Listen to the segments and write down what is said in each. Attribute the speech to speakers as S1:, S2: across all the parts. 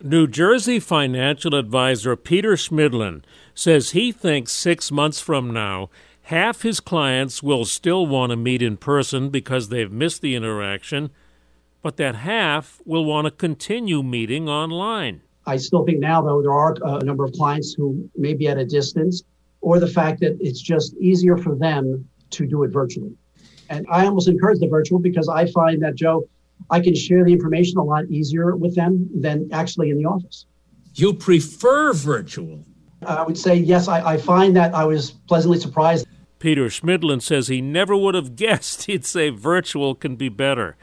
S1: New Jersey financial advisor Peter Schmidlin says he thinks six months from now, half his clients will still want to meet in person because they've missed the interaction, but that half will want to continue meeting online.
S2: I still think now, though, there are a number of clients who may be at a distance, or the fact that it's just easier for them to do it virtually. And I almost encourage the virtual because I find that, Joe, I can share the information a lot easier with them than actually in the office.
S3: You prefer virtual?
S2: I would say, yes, I, I find that I was pleasantly surprised.
S1: Peter Schmidlin says he never would have guessed he'd say virtual can be better.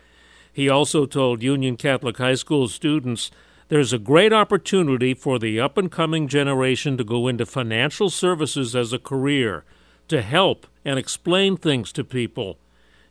S1: He also told Union Catholic High School students there's a great opportunity for the up and coming generation to go into financial services as a career, to help and explain things to people.